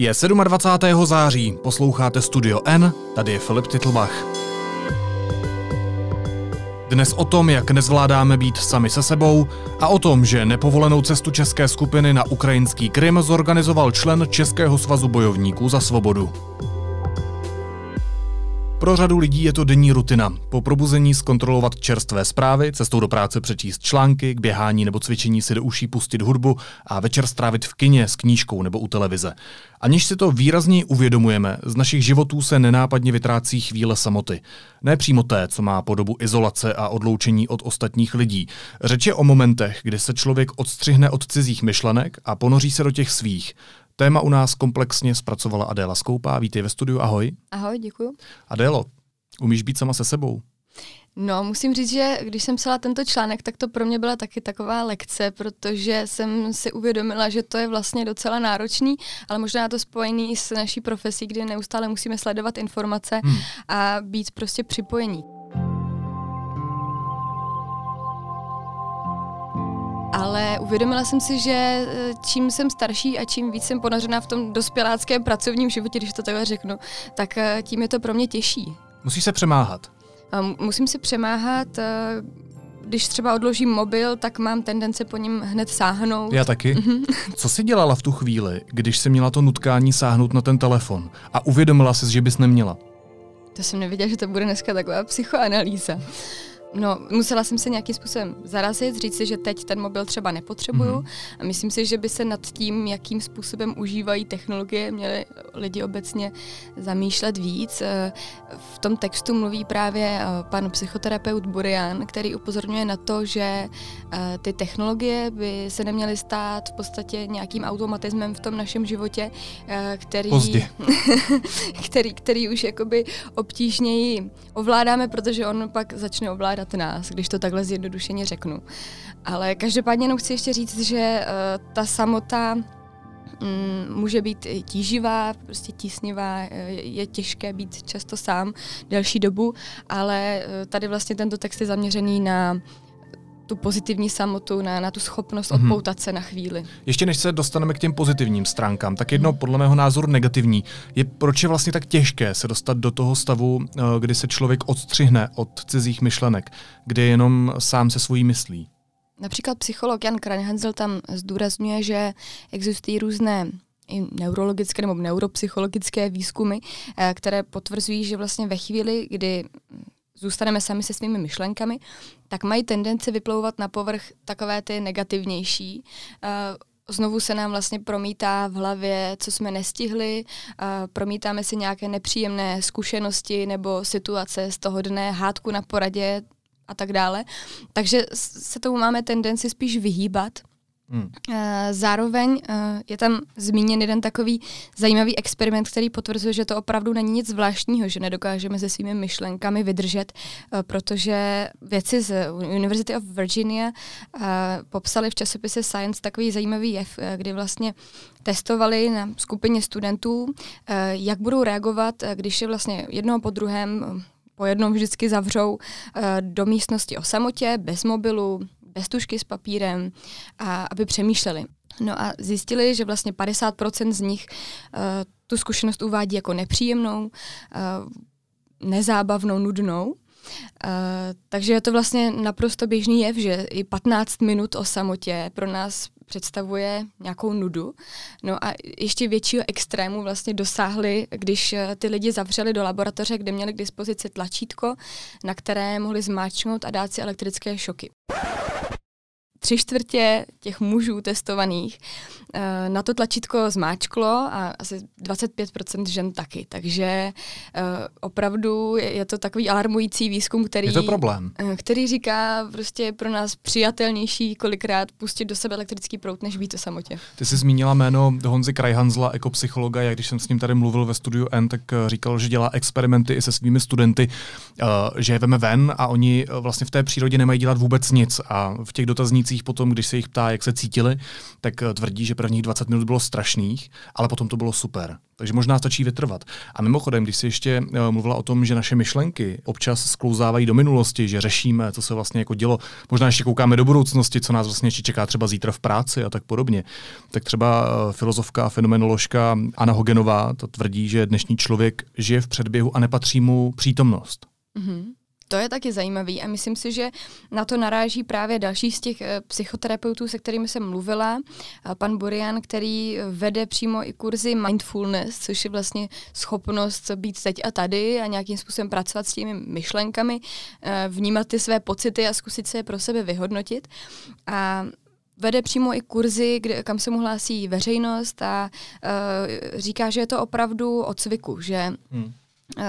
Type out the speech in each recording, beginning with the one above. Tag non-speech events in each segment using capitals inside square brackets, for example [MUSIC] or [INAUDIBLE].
Je 27. září, posloucháte Studio N, tady je Filip Titlbach. Dnes o tom, jak nezvládáme být sami se sebou a o tom, že nepovolenou cestu české skupiny na ukrajinský Krym zorganizoval člen Českého svazu bojovníků za svobodu. Pro řadu lidí je to denní rutina. Po probuzení zkontrolovat čerstvé zprávy, cestou do práce přečíst články, k běhání nebo cvičení si do uší pustit hudbu a večer strávit v kině s knížkou nebo u televize. Aniž si to výrazně uvědomujeme, z našich životů se nenápadně vytrácí chvíle samoty. Ne přímo té, co má podobu izolace a odloučení od ostatních lidí. Řeč je o momentech, kdy se člověk odstřihne od cizích myšlenek a ponoří se do těch svých. Téma u nás komplexně zpracovala Adéla Skoupá. Vítej ve studiu, ahoj. Ahoj, děkuji. Adélo, umíš být sama se sebou? No, musím říct, že když jsem psala tento článek, tak to pro mě byla taky taková lekce, protože jsem si uvědomila, že to je vlastně docela náročný, ale možná to spojený s naší profesí, kdy neustále musíme sledovat informace hmm. a být prostě připojení. Ale uvědomila jsem si, že eh, čím jsem starší a čím víc jsem ponořená v tom dospěláckém pracovním životě, když to takhle řeknu, tak eh, tím je to pro mě těžší. Musíš se přemáhat. Musím se přemáhat, eh, když třeba odložím mobil, tak mám tendenci po něm hned sáhnout. Já taky. Mhm. [LAUGHS] Co jsi dělala v tu chvíli, když jsi měla to nutkání sáhnout na ten telefon a uvědomila jsi, že bys neměla? To jsem nevěděla, že to bude dneska taková psychoanalýza. No, musela jsem se nějakým způsobem zarazit, říct si, že teď ten mobil třeba nepotřebuju mm-hmm. a myslím si, že by se nad tím, jakým způsobem užívají technologie, měli lidi obecně zamýšlet víc. Eh, v tom textu mluví právě eh, pan psychoterapeut Burian, který upozorňuje na to, že eh, ty technologie by se neměly stát v podstatě nějakým automatismem v tom našem životě, který, [LAUGHS] který, který už jakoby obtížněji ovládáme, protože on pak začne ovládat ovládat nás, když to takhle zjednodušeně řeknu. Ale každopádně jenom chci ještě říct, že uh, ta samota mm, může být tíživá, prostě tísnivá, eh, je těžké být často sám delší dobu, ale eh, tady vlastně tento text je zaměřený na tu pozitivní samotu, na, na tu schopnost mm-hmm. odpoutat se na chvíli. Ještě než se dostaneme k těm pozitivním stránkám, tak jedno podle mého názoru negativní je, proč je vlastně tak těžké se dostat do toho stavu, eh, kdy se člověk odstřihne od cizích myšlenek, kdy je jenom sám se svojí myslí. Například psycholog Jan Kranhensel tam zdůrazňuje, že existují různé i neurologické nebo neuropsychologické výzkumy, eh, které potvrzují, že vlastně ve chvíli, kdy zůstaneme sami se svými myšlenkami, tak mají tendenci vyplouvat na povrch takové ty negativnější. Uh, znovu se nám vlastně promítá v hlavě, co jsme nestihli, uh, promítáme si nějaké nepříjemné zkušenosti nebo situace z toho dne, hádku na poradě a tak dále. Takže se tomu máme tendenci spíš vyhýbat Hmm. Eh, zároveň eh, je tam zmíněn jeden takový zajímavý experiment, který potvrzuje, že to opravdu není nic zvláštního, že nedokážeme se svými myšlenkami vydržet, eh, protože věci z University of Virginia popsali v časopise Science takový zajímavý jev, kdy vlastně testovali na skupině studentů, jak budou reagovat, když je vlastně jednoho po druhém po jednom vždycky zavřou do místnosti o samotě, bez mobilu, bez tušky s papírem, a aby přemýšleli. No a zjistili, že vlastně 50% z nich uh, tu zkušenost uvádí jako nepříjemnou, uh, nezábavnou, nudnou. Uh, takže je to vlastně naprosto běžný jev, že i 15 minut o samotě pro nás představuje nějakou nudu. No a ještě většího extrému vlastně dosáhli, když ty lidi zavřeli do laboratoře, kde měli k dispozici tlačítko, na které mohli zmáčknout a dát si elektrické šoky tři čtvrtě těch mužů testovaných na to tlačítko zmáčklo a asi 25% žen taky. Takže eh, opravdu je to takový alarmující výzkum, který, je to problém. Eh, který říká, prostě je pro nás přijatelnější kolikrát pustit do sebe elektrický prout, než být o samotě. Ty jsi zmínila jméno Honzy Krajhanzla, ekopsychologa. Já když jsem s ním tady mluvil ve studiu N, tak říkal, že dělá experimenty i se svými studenty, že je veme ven a oni vlastně v té přírodě nemají dělat vůbec nic. A v těch dotaznících potom, když se jich ptá, jak se cítili, tak tvrdí, že prvních 20 minut bylo strašných, ale potom to bylo super. Takže možná stačí vytrvat. A mimochodem, když jsi ještě uh, mluvila o tom, že naše myšlenky občas sklouzávají do minulosti, že řešíme, co se vlastně jako dělo, možná ještě koukáme do budoucnosti, co nás vlastně ještě čeká třeba zítra v práci a tak podobně. Tak třeba uh, filozofka a fenomenoložka Anna Hogenová to tvrdí, že dnešní člověk žije v předběhu a nepatří mu přítomnost. Mm-hmm. To je taky zajímavý a myslím si, že na to naráží právě další z těch e, psychoterapeutů, se kterými jsem mluvila. A pan Borian, který vede přímo i kurzy mindfulness, což je vlastně schopnost být teď a tady a nějakým způsobem pracovat s těmi myšlenkami, vnímat ty své pocity a zkusit se je pro sebe vyhodnotit. A vede přímo i kurzy, kde, kam se mu hlásí veřejnost a uh, říká, že je to opravdu od cviku, že hmm. Uh,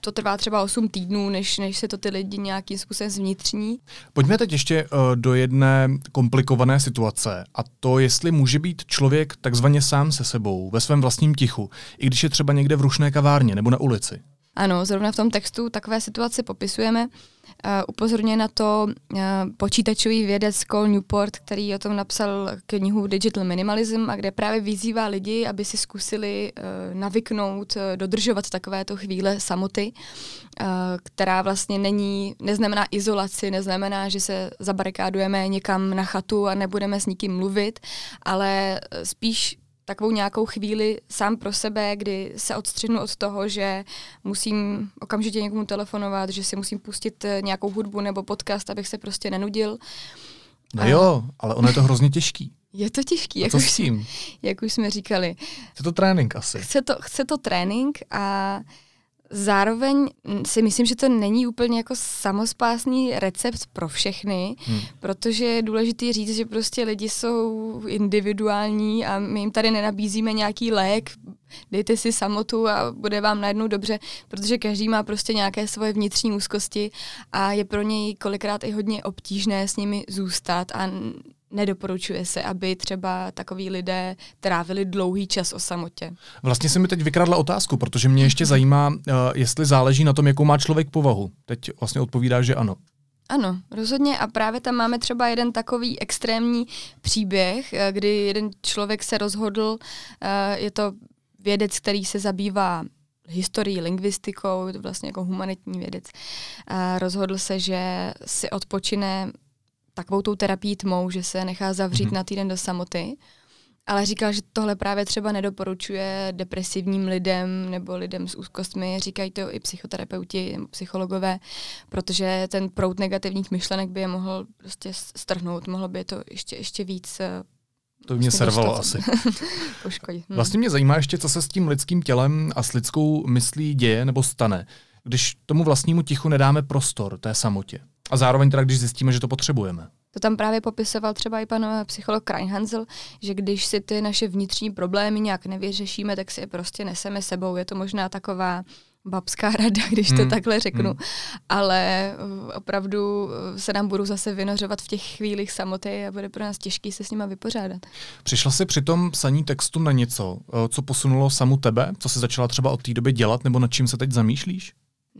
to trvá třeba 8 týdnů, než, než se to ty lidi nějakým způsobem zvnitřní. Pojďme teď ještě uh, do jedné komplikované situace a to, jestli může být člověk takzvaně sám se sebou, ve svém vlastním tichu, i když je třeba někde v rušné kavárně nebo na ulici. Ano, zrovna v tom textu takové situace popisujeme. Uh, upozorně na to uh, počítačový vědec Cole Newport, který o tom napsal knihu Digital Minimalism a kde právě vyzývá lidi, aby si zkusili uh, navyknout, uh, dodržovat takovéto chvíle samoty, uh, která vlastně není, neznamená izolaci, neznamená, že se zabarikádujeme někam na chatu a nebudeme s nikým mluvit, ale spíš takovou nějakou chvíli sám pro sebe, kdy se odstřihnu od toho, že musím okamžitě někomu telefonovat, že si musím pustit eh, nějakou hudbu nebo podcast, abych se prostě nenudil. No a... jo, ale ono je to hrozně těžký. Je to těžký, jak už, [LAUGHS] jak už jsme říkali. Chce to trénink asi. Chce to, chce to trénink a Zároveň si myslím, že to není úplně jako samospásný recept pro všechny, hmm. protože je důležité říct, že prostě lidi jsou individuální a my jim tady nenabízíme nějaký lék, dejte si samotu a bude vám najednou dobře, protože každý má prostě nějaké svoje vnitřní úzkosti a je pro něj kolikrát i hodně obtížné s nimi zůstat a nedoporučuje se, aby třeba takoví lidé trávili dlouhý čas o samotě. Vlastně se mi teď vykradla otázku, protože mě ještě zajímá, uh, jestli záleží na tom, jakou má člověk povahu. Teď vlastně odpovídá, že ano. Ano, rozhodně a právě tam máme třeba jeden takový extrémní příběh, eh, kdy jeden člověk se rozhodl, uh, je to vědec, který se zabývá historií, lingvistikou, je to vlastně jako humanitní vědec, rozhodl se, že si odpočine takovou tou terapii tmou, že se nechá zavřít mm-hmm. na týden do samoty. Ale říkal, že tohle právě třeba nedoporučuje depresivním lidem nebo lidem s úzkostmi. Říkají to i psychoterapeuti nebo psychologové, protože ten prout negativních myšlenek by je mohl prostě strhnout, mohlo by je to ještě, ještě víc eh, to by mě vlastně servalo asi. [LAUGHS] Poškodit. Hmm. Vlastně mě zajímá ještě, co se s tím lidským tělem a s lidskou myslí děje nebo stane, když tomu vlastnímu tichu nedáme prostor, té samotě. A zároveň teda, když zjistíme, že to potřebujeme. To tam právě popisoval třeba i pan eh, psycholog Kreinhansel, že když si ty naše vnitřní problémy nějak nevyřešíme, tak si je prostě neseme sebou. Je to možná taková babská [LAUGHS] rada, když to hmm. takhle řeknu. Hmm. Ale eh, opravdu eh, se nám budou zase vynořovat v těch chvílích samoty a bude pro nás těžký se s nima vypořádat. Přišla jsi při tom psaní textu na něco, co posunulo samu tebe? Co jsi začala třeba od té doby dělat, nebo nad čím se teď zamýšlíš?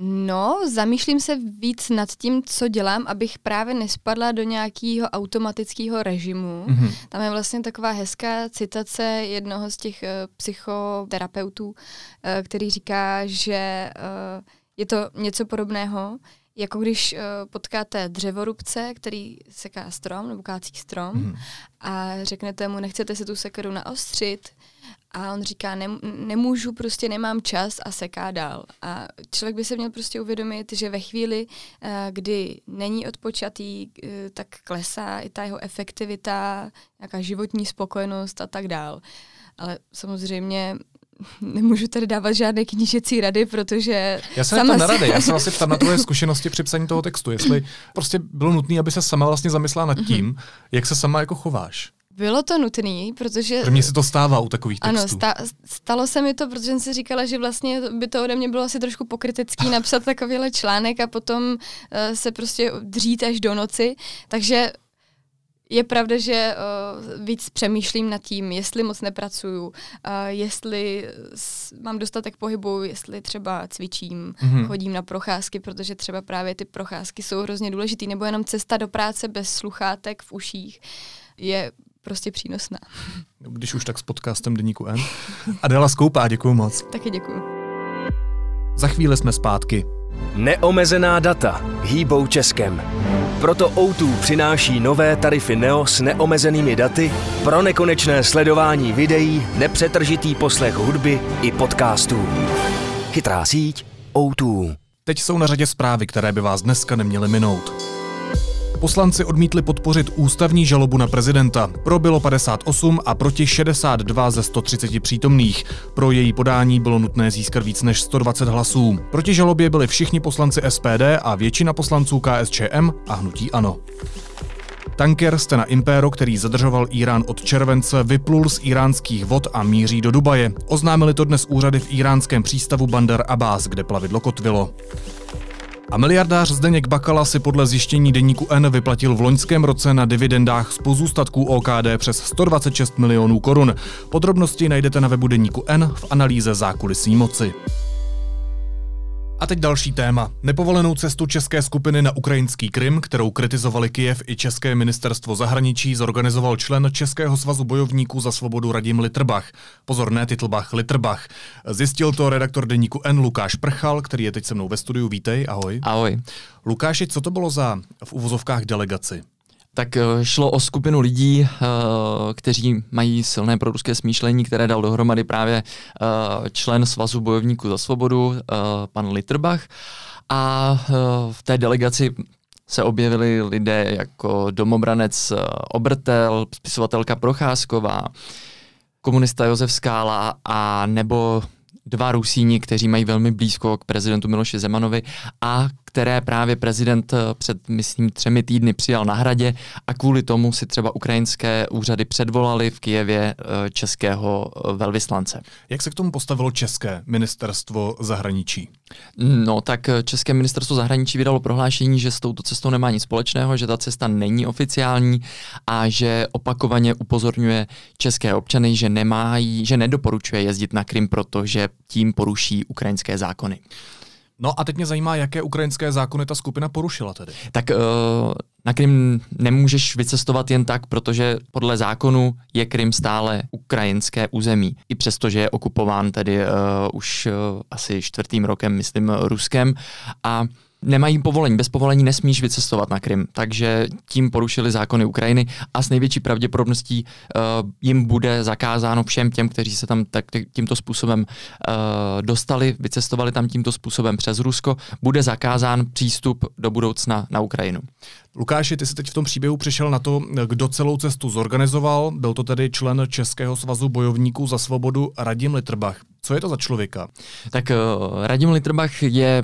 No, zamýšlím se víc nad tím, co dělám, abych právě nespadla do nějakého automatického režimu. Mm-hmm. Tam je vlastně taková hezká citace jednoho z těch uh, psychoterapeutů, uh, který říká, že uh, je to něco podobného, jako když uh, potkáte dřevorubce, který seká strom nebo kácí strom mm. a řeknete mu, nechcete si tu sekeru naostřit a on říká, ne, nemůžu, prostě nemám čas a seká dál. A člověk by se měl prostě uvědomit, že ve chvíli, uh, kdy není odpočatý, uh, tak klesá i ta jeho efektivita, nějaká životní spokojenost a tak dál. Ale samozřejmě [LAUGHS] nemůžu tady dávat žádné knížecí rady, protože... Já jsem sama na rady, já jsem vlastně [LAUGHS] ptám na tvoje zkušenosti při psaní toho textu, jestli prostě bylo nutné, aby se sama vlastně zamyslela nad tím, mm-hmm. jak se sama jako chováš. Bylo to nutné, protože... Pro mě se to stává u takových textů. Ano, sta- stalo se mi to, protože jsem si říkala, že vlastně by to ode mě bylo asi trošku pokrytecký [LAUGHS] napsat takovýhle článek a potom uh, se prostě dřít až do noci. Takže je pravda, že uh, víc přemýšlím nad tím, jestli moc nepracuju, uh, jestli s, mám dostatek pohybu, jestli třeba cvičím, mm-hmm. chodím na procházky, protože třeba právě ty procházky jsou hrozně důležitý, nebo jenom cesta do práce bez sluchátek v uších je prostě přínosná. [LAUGHS] Když už tak s podcastem Deníku N. Adela Skoupá, děkuji moc. Taky děkuji. Za chvíli jsme zpátky. Neomezená data hýbou Českem. Proto O2 přináší nové tarify Neo s neomezenými daty pro nekonečné sledování videí, nepřetržitý poslech hudby i podcastů. Chytrá síť O2. Teď jsou na řadě zprávy, které by vás dneska neměly minout. Poslanci odmítli podpořit ústavní žalobu na prezidenta. Pro bylo 58 a proti 62 ze 130 přítomných. Pro její podání bylo nutné získat víc než 120 hlasů. Proti žalobě byli všichni poslanci SPD a většina poslanců KSČM a hnutí ANO. Tanker Stena Impero, který zadržoval Irán od července, vyplul z iránských vod a míří do Dubaje. Oznámili to dnes úřady v iránském přístavu Bandar Abbas, kde plavidlo kotvilo. A miliardář Zdeněk Bakala si podle zjištění deníku N vyplatil v loňském roce na dividendách z pozůstatků OKD přes 126 milionů korun. Podrobnosti najdete na webu deníku N v analýze zákulisí moci. A teď další téma. Nepovolenou cestu české skupiny na ukrajinský Krym, kterou kritizovali Kijev i České ministerstvo zahraničí, zorganizoval člen Českého svazu bojovníků za svobodu Radim Litrbach. Pozor, ne Titlbach, Litrbach. Zjistil to redaktor deníku N Lukáš Prchal, který je teď se mnou ve studiu. Vítej, ahoj. Ahoj. Lukáši, co to bylo za v uvozovkách delegaci? Tak eh, šlo o skupinu lidí, eh, kteří mají silné proruské smýšlení, které dal dohromady právě eh, člen Svazu bojovníků za svobodu, pan Litterbach. A v té delegaci se objevili lidé jako domobranec Obrtel, spisovatelka Procházková, komunista Josef Skála a nebo dva Rusíni, kteří mají velmi blízko k prezidentu Miloši Zemanovi a které právě prezident eh, před, myslím, třemi týdny přijal na hradě a kvůli tomu si třeba ukrajinské úřady předvolali v Kijevě eh, českého eh, velvyslance. Jak se k tomu postavilo české ministerstvo zahraničí? No, tak České ministerstvo zahraničí vydalo prohlášení, že s touto cestou nemá nic společného, že ta cesta není oficiální a že opakovaně upozorňuje české občany, že nemají, že nedoporučuje jezdit na Krym, protože tím poruší ukrajinské zákony. No a teď mě zajímá, jaké ukrajinské zákony ta skupina porušila tedy. Tak uh, na Krym nemůžeš vycestovat jen tak, protože podle zákonu je Krym stále ukrajinské území. I přesto, že je okupován tedy uh, už uh, asi čtvrtým rokem, myslím, Ruskem. A nemají povolení. Bez povolení nesmíš vycestovat na Krym, takže tím porušili zákony Ukrajiny a s největší pravděpodobností uh, jim bude zakázáno všem těm, kteří se tam tak, tímto způsobem uh, dostali, vycestovali tam tímto způsobem přes Rusko, bude zakázán přístup do budoucna na Ukrajinu. Lukáši, ty jsi teď v tom příběhu přišel na to, kdo celou cestu zorganizoval. Byl to tedy člen Českého svazu bojovníků za svobodu Radim Litrbach. Co je to za člověka? Tak uh, Radim Litrbach je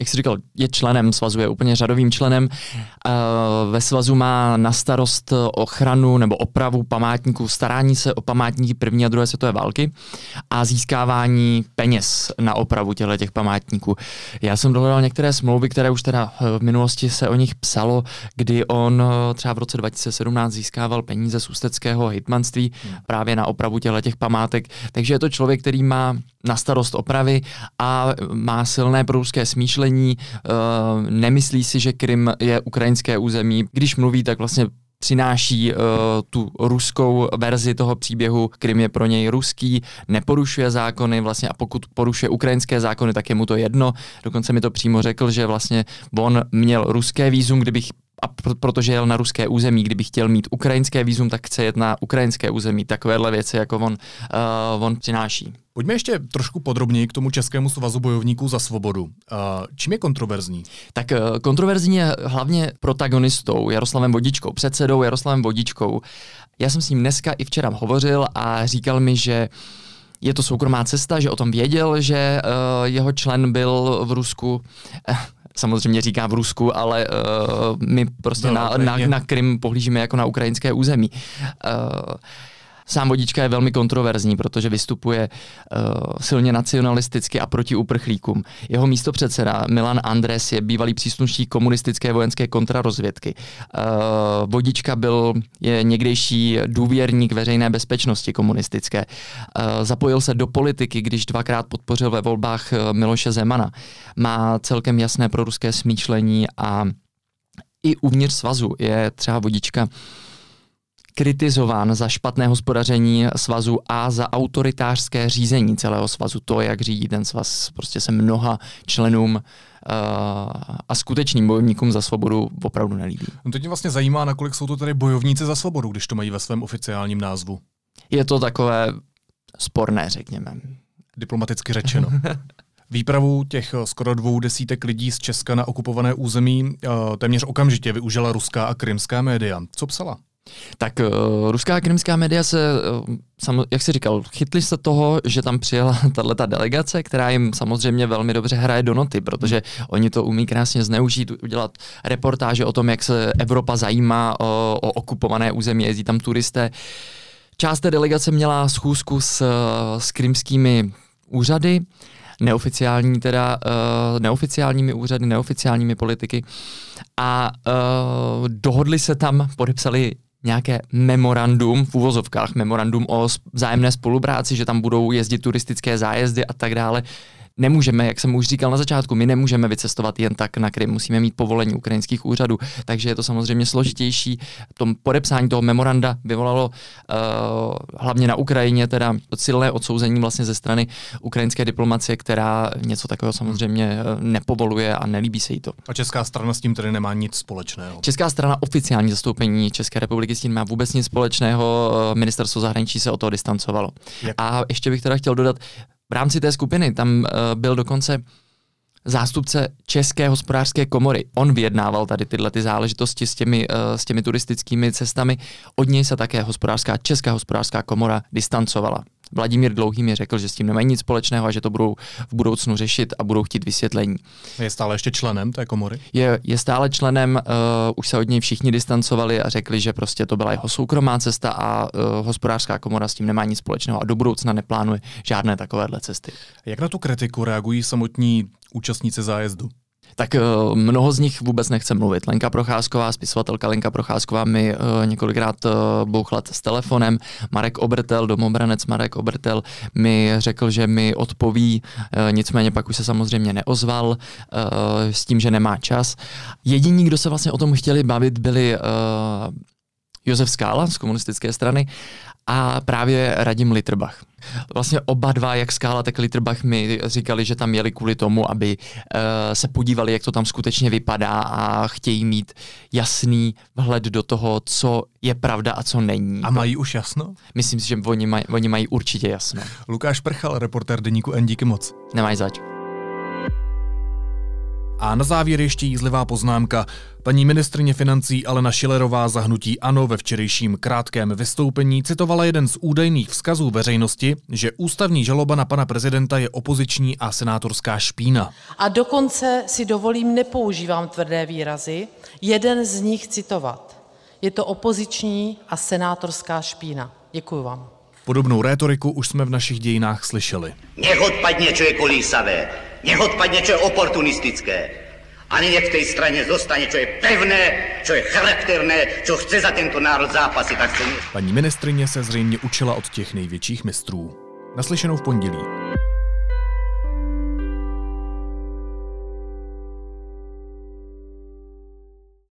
jak jsi říkal, je členem svazu, je úplně řadovým členem. Ve svazu má na starost ochranu nebo opravu památníků, starání se o památníky první a druhé světové války a získávání peněz na opravu těchto těch památníků. Já jsem dohledal některé smlouvy, které už teda v minulosti se o nich psalo, kdy on třeba v roce 2017 získával peníze z ústeckého hitmanství hmm. právě na opravu těchto těch památek. Takže je to člověk, který má na starost opravy a má silné prouské smýšlení, eh, nemyslí si, že Krym je ukrajinské území. Když mluví, tak vlastně přináší uh, tu ruskou verzi toho příběhu, Krym je pro něj ruský, neporušuje zákony vlastně a pokud porušuje ukrajinské zákony, tak je mu to jedno. Dokonce mi to přímo řekl, že vlastně on měl ruské výzum, kdybych a pr- protože jel na ruské území, kdyby chtěl mít ukrajinské výzum, tak chce jet na ukrajinské území. Takovéhle věci, jako on, uh, on přináší. Pojďme ještě trošku podrobněji k tomu Českému svazu bojovníků za svobodu. Uh, čím je kontroverzní? Tak uh, kontroverzní je hlavně protagonistou Jaroslavem Vodičkou, předsedou Jaroslavem Vodičkou. Já jsem s ním dneska i včera hovořil a říkal mi, že je to soukromá cesta, že o tom věděl, že jeho člen byl v Rusku samozřejmě říká v Rusku, ale uh, my prostě na, na, na Krym pohlížíme jako na ukrajinské území. Uh, Sám Vodička je velmi kontroverzní, protože vystupuje uh, silně nacionalisticky a proti uprchlíkům. Jeho místo předseda Milan Andres je bývalý příslušník komunistické vojenské kontrarozvědky. Uh, Vodička byl je někdejší důvěrník veřejné bezpečnosti komunistické. Uh, zapojil se do politiky, když dvakrát podpořil ve volbách Miloše Zemana. Má celkem jasné proruské smýšlení a i uvnitř svazu je třeba Vodička kritizován za špatné hospodaření svazu a za autoritářské řízení celého svazu. To, jak řídí ten svaz, prostě se mnoha členům uh, a skutečným bojovníkům za svobodu opravdu nelíbí. No to mě vlastně zajímá, nakolik jsou to tady bojovníci za svobodu, když to mají ve svém oficiálním názvu. Je to takové sporné, řekněme. Diplomaticky řečeno. [LAUGHS] Výpravu těch skoro dvou desítek lidí z Česka na okupované území téměř okamžitě využila ruská a krymská média. Co psala? Tak uh, ruská krymská média se, uh, sam, jak jsi říkal, chytli se toho, že tam přijela [LAUGHS] tato delegace, která jim samozřejmě velmi dobře hraje do noty, protože oni to umí krásně zneužít, udělat reportáže o tom, jak se Evropa zajímá o, o okupované území, jezdí tam turisté. Část té delegace měla schůzku s, s krymskými úřady, neoficiální teda, uh, neoficiálními úřady, neoficiálními politiky a uh, dohodli se tam, podepsali nějaké memorandum, v úvozovkách memorandum o vzájemné spolupráci, že tam budou jezdit turistické zájezdy a tak dále nemůžeme, jak jsem už říkal na začátku, my nemůžeme vycestovat jen tak na Krym, musíme mít povolení ukrajinských úřadů, takže je to samozřejmě složitější. Tom podepsání toho memoranda vyvolalo uh, hlavně na Ukrajině teda silné odsouzení vlastně ze strany ukrajinské diplomacie, která něco takového samozřejmě eh, nepovoluje a nelíbí se jí to. A česká strana s tím tedy nemá nic společného. Česká strana oficiální zastoupení České republiky s tím má vůbec nic společného, eh, ministerstvo zahraničí se o to distancovalo. Jak? A ještě bych teda chtěl dodat, v rámci té skupiny tam uh, byl dokonce zástupce České hospodářské komory. On vyjednával tady tyhle ty záležitosti s těmi, uh, s těmi turistickými cestami. Od něj se také hospodářská, Česká hospodářská komora distancovala. Vladimír Dlouhý mi řekl, že s tím nemají nic společného a že to budou v budoucnu řešit a budou chtít vysvětlení. Je stále ještě členem té komory? Je, je stále členem, uh, už se od něj všichni distancovali a řekli, že prostě to byla jeho soukromá cesta a uh, hospodářská komora s tím nemá nic společného a do budoucna neplánuje žádné takovéhle cesty. Jak na tu kritiku reagují samotní účastníci zájezdu? Tak uh, mnoho z nich vůbec nechce mluvit. Lenka Procházková, spisovatelka Lenka Procházková mi uh, několikrát uh, bouchla s telefonem. Marek Obrtel, domobranec Marek Obrtel mi řekl, že mi odpoví, nicméně pak už se samozřejmě neozval s tím, že nemá čas. Jediní, kdo se vlastně o tom chtěli bavit, byli Josef Skála z komunistické strany a právě Radim Litrbach. Vlastně oba dva, jak Skála, tak Litrbach mi říkali, že tam jeli kvůli tomu, aby uh, se podívali, jak to tam skutečně vypadá a chtějí mít jasný vhled do toho, co je pravda a co není. A mají už jasno? Myslím si, že oni, maj, oni mají určitě jasno. Lukáš Prchal, reportér deníku N, díky moc. Nemají zač. A na závěr ještě jízlivá poznámka. Paní ministrně financí Alena Šilerová zahnutí ANO ve včerejším krátkém vystoupení citovala jeden z údajných vzkazů veřejnosti, že ústavní žaloba na pana prezidenta je opoziční a senátorská špína. A dokonce si dovolím, nepoužívám tvrdé výrazy, jeden z nich citovat. Je to opoziční a senátorská špína. Děkuji vám. Podobnou rétoriku už jsme v našich dějinách slyšeli. Nech odpadne, čo je odpadne, čo je oportunistické. A nech v tej strane zostane, čo je pevné, čo je charakterné, čo chce za tento národ zápasy. Tak se... Paní ministrině se zřejmě učila od těch největších mistrů. Naslyšenou v pondělí.